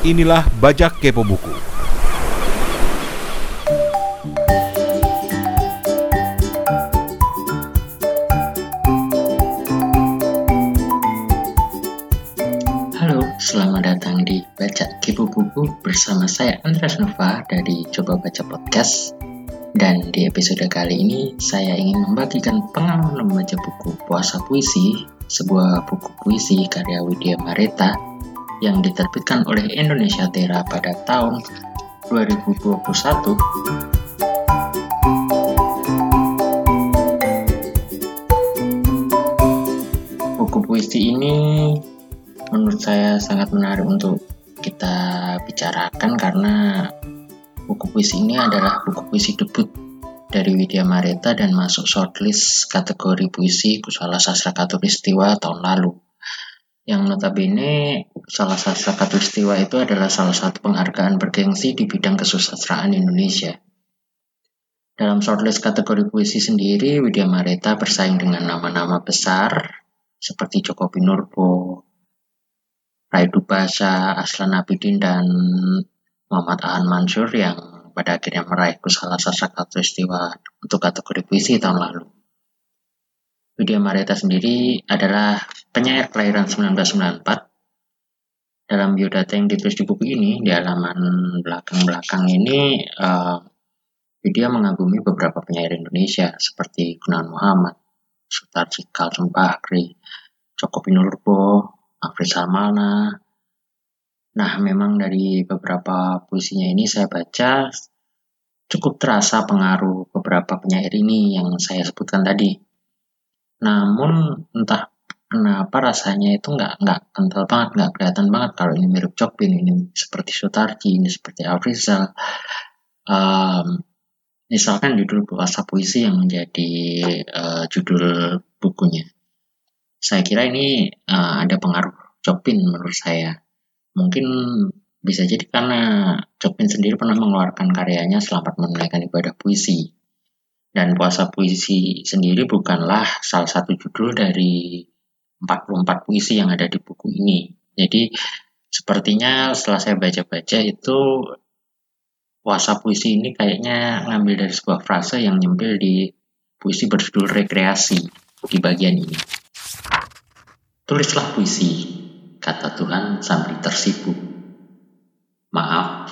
Inilah Bajak Kepo Buku. Halo, selamat datang di Baca Kepo Buku bersama saya Andreas Nova dari Coba Baca Podcast. Dan di episode kali ini saya ingin membagikan pengalaman membaca buku Puasa Puisi, sebuah buku puisi karya Widya Mareta yang diterbitkan oleh Indonesia Tera pada tahun 2021 buku puisi ini menurut saya sangat menarik untuk kita bicarakan karena buku puisi ini adalah buku puisi debut dari Widya Mareta dan masuk shortlist kategori puisi Kusala Sastra Katulistiwa tahun lalu yang notabene salah satu katulistiwa itu adalah salah satu penghargaan bergengsi di bidang kesusastraan Indonesia. Dalam shortlist kategori puisi sendiri, Widya Mareta bersaing dengan nama-nama besar seperti Joko Pinurbo, Raidu Basa, Aslan Abidin, dan Muhammad Ahan Mansur yang pada akhirnya meraih kusala sastra katulistiwa untuk kategori puisi tahun lalu. Widya Mareta sendiri adalah penyair kelahiran 1994. Dalam biodata yang ditulis di buku ini, di halaman belakang-belakang ini, uh, Widya mengagumi beberapa penyair Indonesia seperti Gunawan Muhammad, Sutarji Kalsum Bahri, Joko Pinurbo, Afri Salmana. Nah, memang dari beberapa puisinya ini saya baca cukup terasa pengaruh beberapa penyair ini yang saya sebutkan tadi namun entah kenapa rasanya itu nggak nggak kental banget nggak kelihatan banget kalau ini mirip Chopin ini seperti Sutarji ini seperti Afrizal um, misalkan judul puasa puisi yang menjadi uh, judul bukunya. Saya kira ini uh, ada pengaruh Chopin menurut saya. Mungkin bisa jadi karena Chopin sendiri pernah mengeluarkan karyanya Selamat Menunaikan Ibadah Puisi dan puasa puisi sendiri bukanlah salah satu judul dari 44 puisi yang ada di buku ini. Jadi sepertinya setelah saya baca-baca itu puasa puisi ini kayaknya ngambil dari sebuah frase yang nyempil di puisi berjudul rekreasi di bagian ini. Tulislah puisi, kata Tuhan sambil tersibuk. Maaf,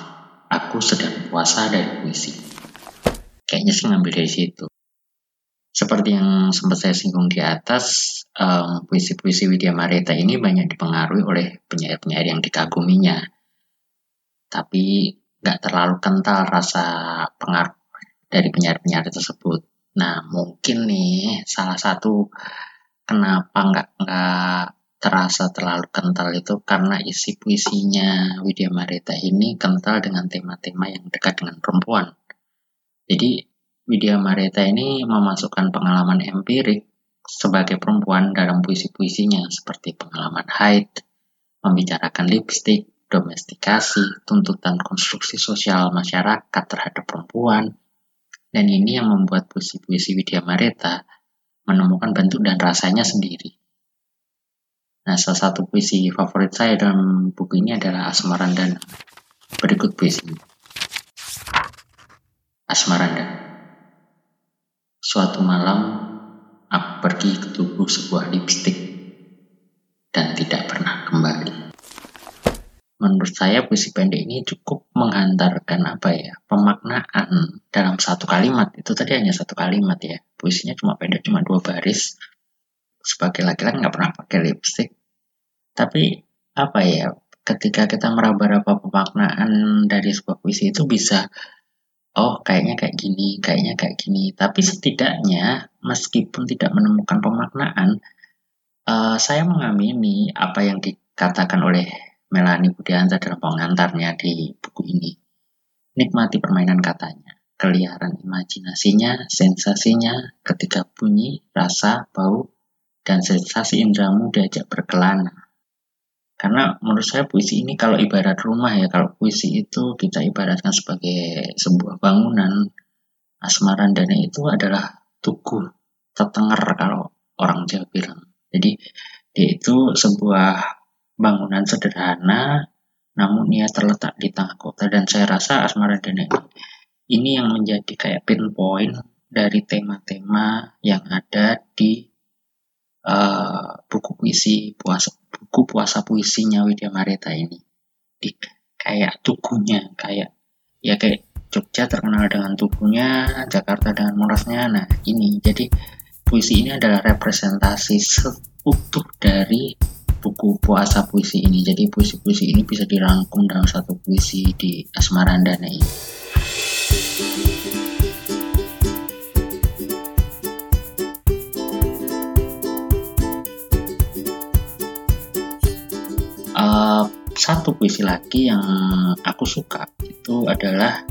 aku sedang puasa dari puisi. Kayaknya sih ngambil dari situ. Seperti yang sempat saya singgung di atas, um, puisi-puisi Widya Mareta ini banyak dipengaruhi oleh penyair-penyair yang dikaguminya. Tapi nggak terlalu kental rasa pengaruh dari penyair-penyair tersebut. Nah, mungkin nih salah satu kenapa nggak nggak terasa terlalu kental itu karena isi puisinya Widya Mareta ini kental dengan tema-tema yang dekat dengan perempuan. Jadi Widya Mareta ini memasukkan pengalaman empirik sebagai perempuan dalam puisi-puisinya seperti pengalaman haid, membicarakan lipstick, domestikasi, tuntutan konstruksi sosial masyarakat terhadap perempuan, dan ini yang membuat puisi-puisi Widya Mareta menemukan bentuk dan rasanya sendiri. Nah, salah satu puisi favorit saya dalam buku ini adalah Asmarandana. Berikut puisi. Asmarandana. Suatu malam, aku pergi ke tubuh sebuah lipstick dan tidak pernah kembali. Menurut saya puisi pendek ini cukup menghantarkan apa ya pemaknaan dalam satu kalimat. Itu tadi hanya satu kalimat ya. Puisinya cuma pendek cuma dua baris. Sebagai laki-laki nggak pernah pakai lipstick. Tapi apa ya ketika kita meraba-raba pemaknaan dari sebuah puisi itu bisa oh kayaknya kayak gini, kayaknya kayak gini. Tapi setidaknya meskipun tidak menemukan pemaknaan, uh, saya mengamini apa yang dikatakan oleh Melanie Budianta dalam pengantarnya di buku ini. Nikmati permainan katanya, keliaran imajinasinya, sensasinya ketika bunyi, rasa, bau, dan sensasi indramu diajak berkelana karena menurut saya puisi ini kalau ibarat rumah ya, kalau puisi itu kita ibaratkan sebagai sebuah bangunan, Asmarandana itu adalah tugu, tetenger kalau orang Jawa bilang. Jadi dia itu sebuah bangunan sederhana, namun ia terletak di tengah kota dan saya rasa Asmara Dana ini, ini yang menjadi kayak pinpoint dari tema-tema yang ada di uh, buku puisi puasa buku puasa puisinya Widya Marita ini di kayak tukunya kayak ya kayak Jogja terkenal dengan tubuhnya, Jakarta dengan morasnya. Nah, ini jadi puisi ini adalah representasi utuh dari buku puasa puisi ini. Jadi puisi-puisi ini bisa dirangkum dalam satu puisi di Asmarandana ini. Uh, satu puisi lagi yang aku suka itu adalah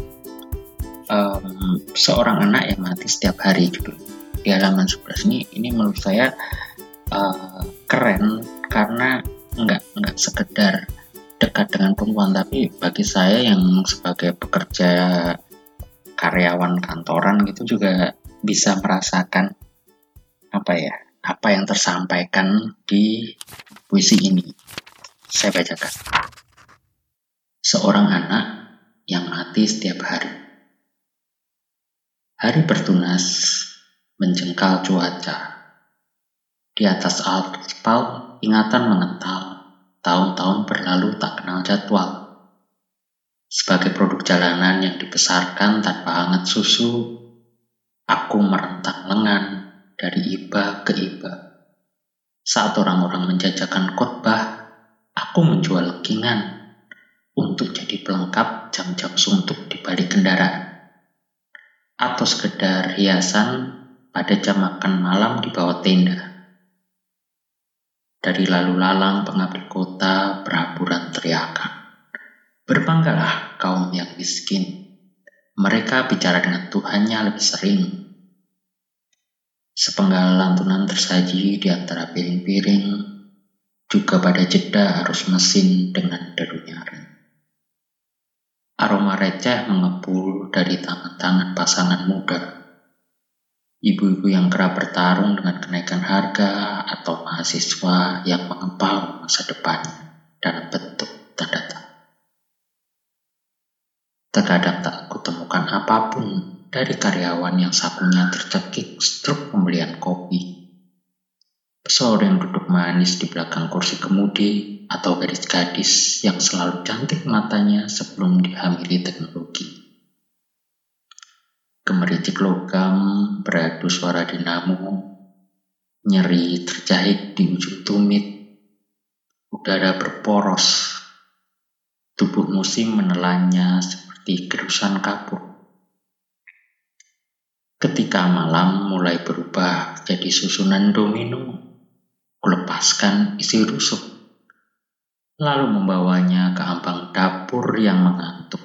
um, seorang anak yang mati setiap hari. Judul di halaman 11 ini ini menurut saya uh, keren karena nggak nggak sekedar dekat dengan perempuan tapi bagi saya yang sebagai pekerja karyawan kantoran gitu juga bisa merasakan apa ya apa yang tersampaikan di puisi ini saya bacakan seorang anak yang mati setiap hari Hari bertunas menjengkal cuaca. Di atas aspal, ingatan mengental. Tahun-tahun berlalu tak kenal jadwal. Sebagai produk jalanan yang dibesarkan tanpa hangat susu, aku merentang lengan dari iba ke iba. Saat orang-orang menjajakan khotbah, aku menjual legingan untuk jadi pelengkap jam-jam suntuk di balik kendaraan atau sekedar hiasan pada jam makan malam di bawah tenda. Dari lalu lalang pengambil kota beraburan teriakan. Berbanggalah kaum yang miskin. Mereka bicara dengan Tuhannya lebih sering. Sepenggal lantunan tersaji di antara piring-piring, juga pada jeda arus mesin dengan deru nyaring. Aroma receh mengepul dari tangan-tangan pasangan muda. Ibu-ibu yang kerap bertarung dengan kenaikan harga atau mahasiswa yang mengepal masa depannya dalam bentuk tanda tanya. Terkadang tak kutemukan apa pun dari karyawan yang sapunya tercekik struk pembelian kopi. Pesohor yang duduk manis di belakang kursi kemudi atau gadis-gadis yang selalu cantik matanya sebelum dihamili teknologi. Gemericik logam beradu suara dinamo, nyeri terjahit di ujung tumit, udara berporos, tubuh musim menelannya seperti gerusan kapur. Ketika malam mulai berubah jadi susunan domino, kulepaskan isi rusuk lalu membawanya ke ambang dapur yang mengantuk.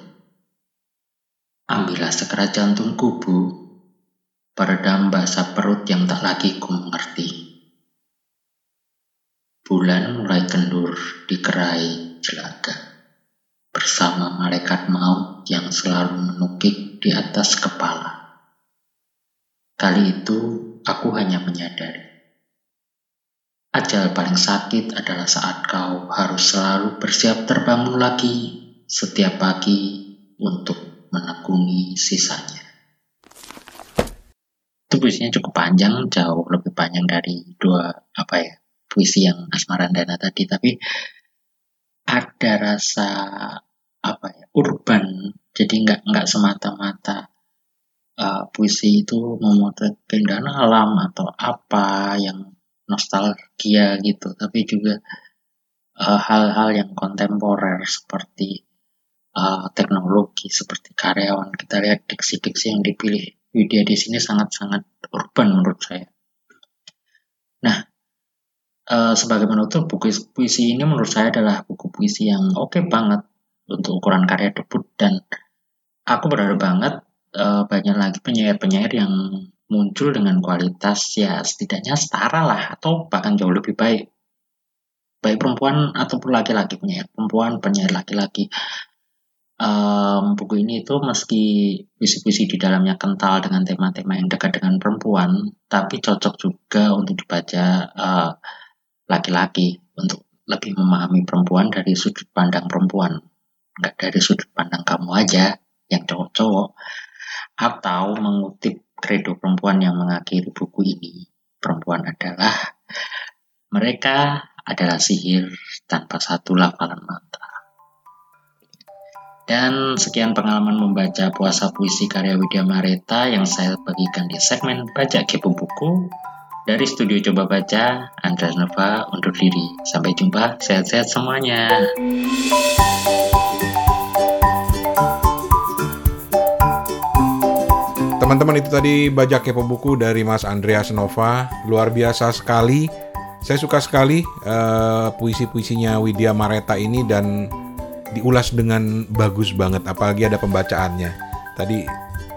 Ambillah sekerat jantung kubu, peredam basah perut yang tak lagi ku mengerti. Bulan mulai kendur di kerai jelaga, bersama malaikat maut yang selalu menukik di atas kepala. Kali itu aku hanya menyadari Ajal paling sakit adalah saat kau harus selalu bersiap terbangun lagi setiap pagi untuk menekuni sisanya. Itu puisinya cukup panjang, jauh lebih panjang dari dua apa ya puisi yang Asmarandana tadi, tapi ada rasa apa ya urban, jadi nggak nggak semata-mata uh, puisi itu memotret keindahan alam atau apa yang nostalgia gitu. Tapi juga eh, hal-hal uh, yang kontemporer seperti uh, teknologi seperti karyawan. Kita lihat diksi-diksi yang dipilih Widya di sini sangat-sangat urban menurut saya. Nah, uh, sebagai penutup buku puisi ini menurut saya adalah buku puisi yang oke okay banget untuk ukuran karya debut. Dan aku berharap banget uh, banyak lagi penyair-penyair yang muncul dengan kualitas ya setidaknya setara lah atau bahkan jauh lebih baik. Baik perempuan ataupun laki-laki penyair perempuan penyair laki-laki. Um, buku ini itu meski puisi-puisi di dalamnya kental dengan tema-tema yang dekat dengan perempuan tapi cocok juga untuk dibaca laki laki-laki untuk lebih memahami perempuan dari sudut pandang perempuan. Nggak dari sudut pandang kamu aja yang cowok-cowok. Atau mengutip kredo perempuan yang mengakhiri buku ini perempuan adalah mereka adalah sihir tanpa satu lafalan mantra dan sekian pengalaman membaca puasa puisi karya Widya Mareta yang saya bagikan di segmen Baca Kepo Buku. Dari studio Coba Baca, Andreas Nova undur diri. Sampai jumpa, sehat-sehat semuanya. Teman-teman itu tadi Baca Kepo Buku dari Mas Andreas Nova. Luar biasa sekali. Saya suka sekali uh, puisi-puisinya Widya Mareta ini dan diulas dengan bagus banget apalagi ada pembacaannya. Tadi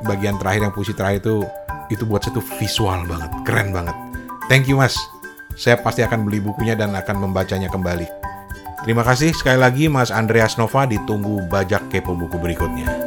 bagian terakhir yang puisi terakhir itu itu buat satu visual banget keren banget. Thank you mas. Saya pasti akan beli bukunya dan akan membacanya kembali. Terima kasih sekali lagi mas Andreas Nova. Ditunggu bajak kepo buku berikutnya